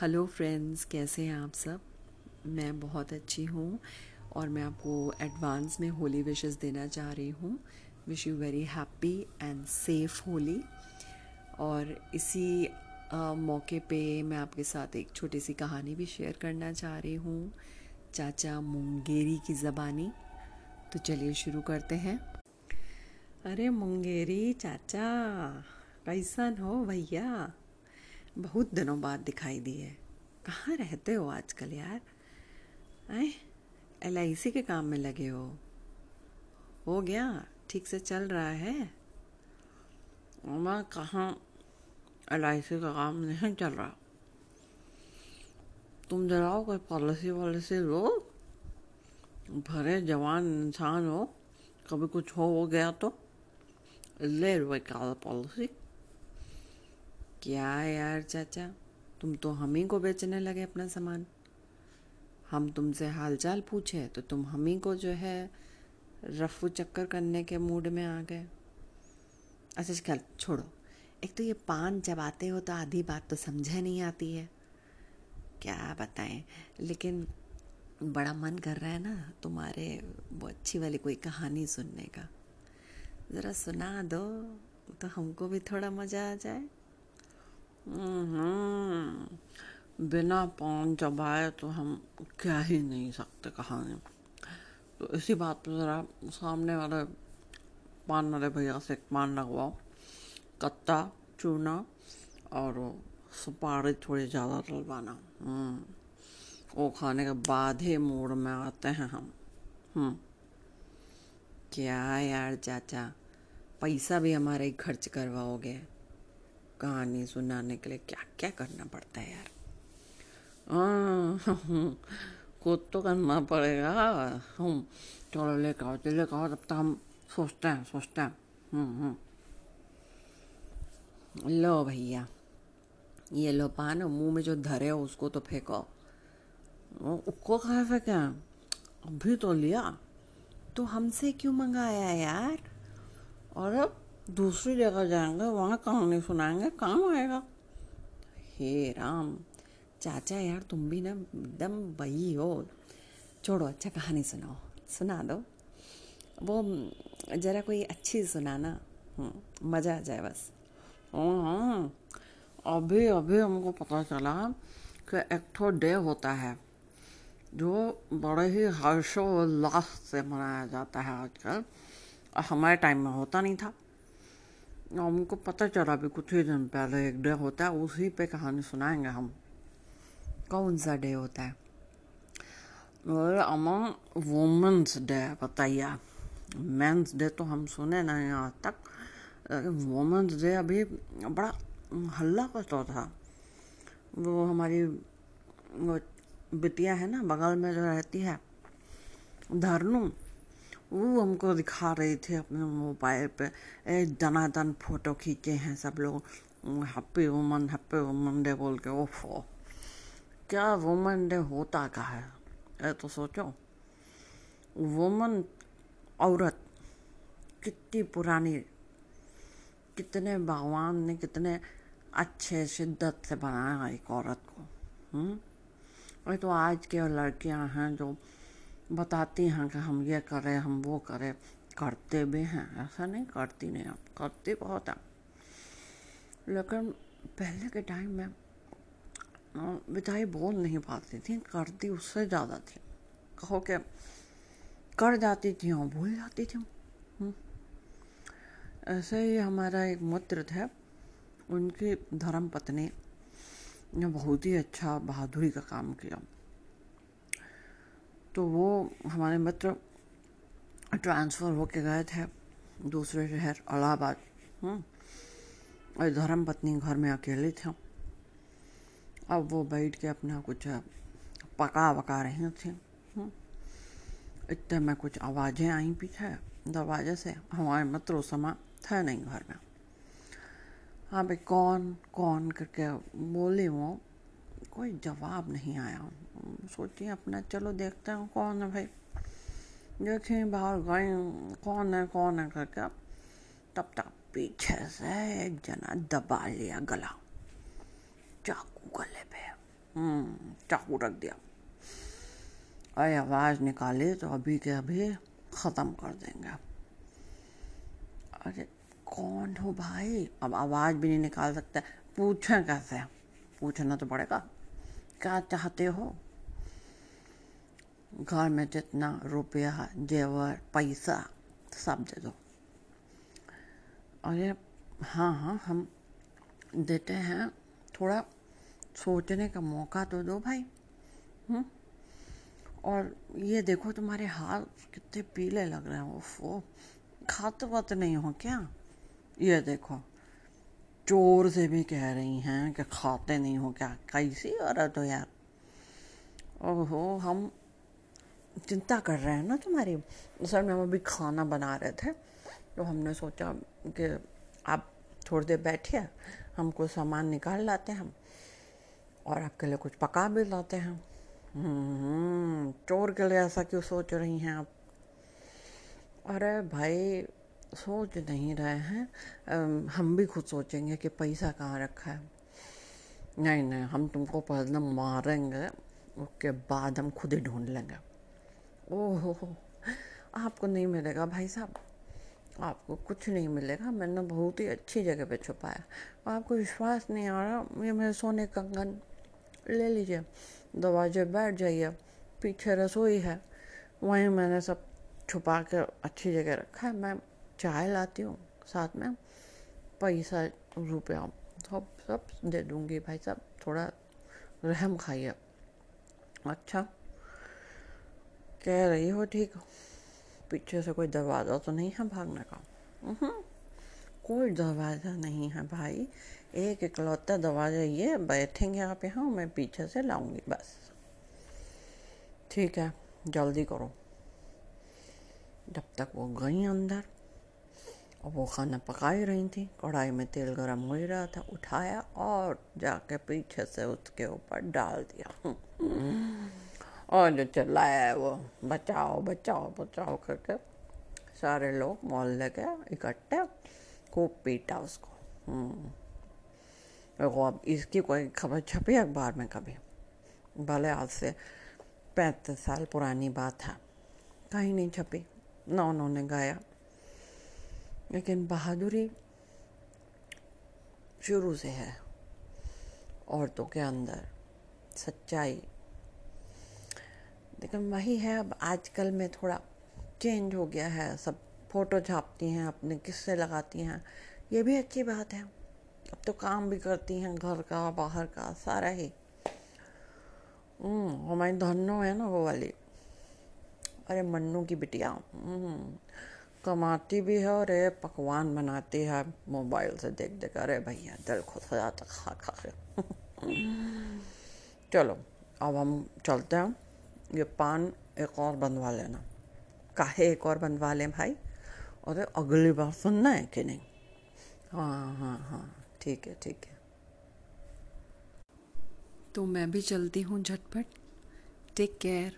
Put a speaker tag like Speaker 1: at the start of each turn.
Speaker 1: Hello friends कैसे हैं आप सब? मैं बहुत अच्छी हूँ और मैं आपको एडवांस में होली विशेस देना चाह रही हूँ। Wish you very happy and safe Holi. और इसी आ, मौके पे मैं आपके साथ एक छोटी सी कहानी भी शेयर करना चाह रही हूँ। चाचा मुंगेरी की ज़बानी। तो चलिए शुरू करते हैं। अरे मुंगेरी चाचा कैसन हो भैया? बहुत दिनों बाद दिखाई दी है। कहाँ रहते हो आजकल यार? आए एल के काम में लगे हो। हो गया ठीक से चल रहा है? मैं कहाँ एल आई सी का काम नहीं चल रहा? तुम जराओ कोई पॉलिसी वॉलिसी लो। भरे जवान इंसान हो। कभी कुछ हो, हो गया तो। ले लो एक पॉलिसी क्या यार, चाचा? तुम तो हम ही को बेचने लगे अपना सामान। हम तुमसे हालचाल पूछे तो तुम हम ही को जो है रफू चक्कर करने के मूड में आ गए। अच्छा चल छोड़ो। एक तो ये पान जब आते हो तो आधी बात तो समझे नहीं आती है। क्या बताएँ? लेकिन बड़ा मन कर रहा है ना तुम्हारे वो अच्छी वाली कोई कहानी सुनने का। ज़रा सुना दो तो हमको भी थोड़ा मज़ा आ जाए।
Speaker 2: बिना पान चबाए तो हम क्या ही नहीं सकते कहानी। तो इसी बात पर ज़रा सामने वाले पान वाले भैया से एक पान लगवाओ। कत्ता, चूना और सुपारी थोड़ी ज़्यादा डलवाना। हम्म। वो खाने के बाद ही मूड में आते हैं हम। हम्म।
Speaker 1: क्या यार चाचा, पैसा भी हमारे ही खर्च करवाओगे। कहानी सुनाने के लिए क्या क्या करना पड़ता है यार?
Speaker 2: खुद तो करना पड़ेगा। हम चलो लेकर आओ चलो लेकर तब तक हम सोचते हैं सोचते हैं। हम्म, हम्म।
Speaker 1: लो भैया ये लो पान मुँह में जो धरे हो उसको तो फेंको।
Speaker 2: उसको कहा फेंके? अभी तो लिया।
Speaker 1: तो हमसे क्यों मंगाया यार?
Speaker 2: और अब दूसरी जगह जाएँगे वहाँ कहानी सुनाएँगे काम आएगा।
Speaker 1: हे राम चाचा यार तुम भी ना एकदम वही हो। छोड़ो अच्छा कहानी सुनाओ। सुना दो। वो जरा कोई अच्छी सुनाना। हम्म, मज़ा आ जाए बस।
Speaker 2: हाँ, हाँ। अभी अभी हमको पता चला कि एक ठो डे होता है जो बड़े ही हर्षोल्लास से मनाया जाता है आजकल। हमारे टाइम में होता नहीं था। हमको पता चला अभी कुछ ही दिन पहले एक डे होता है, उसी पे कहानी सुनाएँगे हम।
Speaker 1: कौन सा डे होता है?
Speaker 2: अमंग वुमेंस डे, बताइए। मेंस डे तो हम सुने नहीं आज तक वुमेंस डे अभी बड़ा हल्ला करता था। वो हमारी, वो बिटिया है ना, बगल में जो रहती है, धरनू वो हमको दिखा रही थी अपने मोबाइल पे। एक दनादन फ़ोटो खींचे हैं सब लोग। Happy woman happy woman day बोल के, ओफो। क्या वुमन डे होता का है? ये तो सोचो। वुमन औरत, कितनी पुरानी, कितने भगवान ने कितने अच्छे शिद्दत से बनाया एक औरत को ये तो आज के लड़कियाँ हैं जो बताती हैं कि हम ये करें, हम वो करें। करते भी हैं, ऐसा नहीं, करती नहीं आप, करते बहुत हैं। लेकिन पहले के टाइम में बिताई बोल नहीं पाती थी, करती उससे ज़्यादा थी। कहो कि कर जाती थी और भूल जाती थी। हम्म। ऐसे ही हमारा एक मित्र थे, उनकी धर्म पत्नी ने बहुत ही अच्छा बहादुरी का काम किया। तो वो हमारे मित्र ट्रांसफ़र होके गए थे दूसरे शहर, अलाहाबाद। हम्म। और धर्म पत्नी घर में अकेले थे। अब वो बैठ के अपना कुछ पका वका रही थी। हम्म। इतने में कुछ आवाज़ें आई पीछे दरवाजे से। हमारे मित्र उस समय थे नहीं घर में। हाँ भाई कौन कौन करके बोले वो? कोई जवाब नहीं आया। सोचिए अपना चलो देखते हैं कौन है भाई। देखें बाहर गए कौन है कौन है करके। तब तक पीछे से एक जना दबा लिया गला। चाकू गले पे। हम्म, चाकू रख दिया। अरे आवाज़ निकाले तो अभी के अभी ख़त्म कर देंगे। अरे कौन हो भाई? अब आवाज़ भी नहीं निकाल सकते। पूछें कैसे? पूछना तो पड़ेगा। क्या चाहते हो? घर में जितना रुपया जेवर पैसा, सब दे दो। अरे हाँ हाँ हम देते हैं। थोड़ा सोचने का मौका तो दो भाई। हुँ? और ये देखो तुम्हारे हाथ कितने पीले लग रहे हैं। वो खाते वाते नहीं हो क्या? ये देखो। चोर से भी कह रही हैं कि खाते नहीं हो क्या? कैसी औरत हो यार? ओहो हम चिंता कर रहे हैं ना तुम्हारी। असल में हम अभी खाना बना रहे थे तो हमने सोचा कि आप थोड़ी देर बैठिए हम कुछ सामान निकाल लाते हैं हम और आपके लिए कुछ पका भी लाते हैं। हम्म, चोर के लिए ऐसा क्यों सोच रही हैं आप? अरे भाई सोच नहीं रहे हैं। हम भी खुद सोचेंगे कि पैसा कहाँ रखा है। नहीं नहीं, हम तुमको पहले मारेंगे, उसके बाद हम खुद ही ढूंढ लेंगे। ओहो, आपको नहीं मिलेगा भाई साहब। आपको कुछ नहीं मिलेगा। मैंने बहुत ही अच्छी जगह पे छुपाया आपको विश्वास नहीं आ रहा? ये मेरे सोने कंगन। ले लीजिए। दरवाजे बैठ जाइए। पीछे रसोई है। वहीं मैंने सब छुपा कर अच्छी जगह रखा है। मैं चाय लाती हूँ साथ में, पैसा रुपया, सब सब दे दूँगी भाई साहब, थोड़ा रहम खाइए। अच्छा कह रही हो ठीक, पीछे से कोई दरवाज़ा तो नहीं है भागने का? कोई दरवाज़ा नहीं है भाई, एक इकलौता दरवाज़ा ये, बैठेंगे आप यहाँ, मैं पीछे से लाऊँगी बस। ठीक है, जल्दी करो। जब तक वो गई अंदर और वो खाना पका ही रही थी, कढ़ाई में तेल गरम हो ही रहा था, उठाया और जाके पीछे से उसके ऊपर डाल दिया। और जो चिल्लाया वो, बचाओ बचाओ बचाओ करके सारे लोग मोहल्ले के इकट्ठे, खूब पीटा उसको। हम्म। देखो अब इसकी कोई खबर छपी अखबार में कभी? भले आज से पैंतीस साल पुरानी बात है, कहीं नहीं छपी, ना उन्होंने गाया। लेकिन बहादुरी शुरू से है औरतों के अंदर सच्चाई। लेकिन वही है अब आजकल में थोड़ा चेंज हो गया है सब फ़ोटो छापती हैं अपने किस्से लगाती हैं। ये भी अच्छी बात है। अब तो काम भी करती हैं घर का बाहर का सारा ही। हम्म, हमारी धनो है ना वो वाली। अरे मन्नू की बिटिया। हम्म, कमाती भी है और ये पकवान बनाती है। मोबाइल से देख देख अरे भैया, दिल खुश हो जाता खा खा के। चलो, अब हम चलते हैं। ये पान एक और बनवा लेना। काहे एक और बनवा लें भाई? और अगली बार सुनना है कि नहीं? हाँ हाँ हाँ ठीक है ठीक है।
Speaker 1: तो मैं भी चलती हूँ झटपट। Take care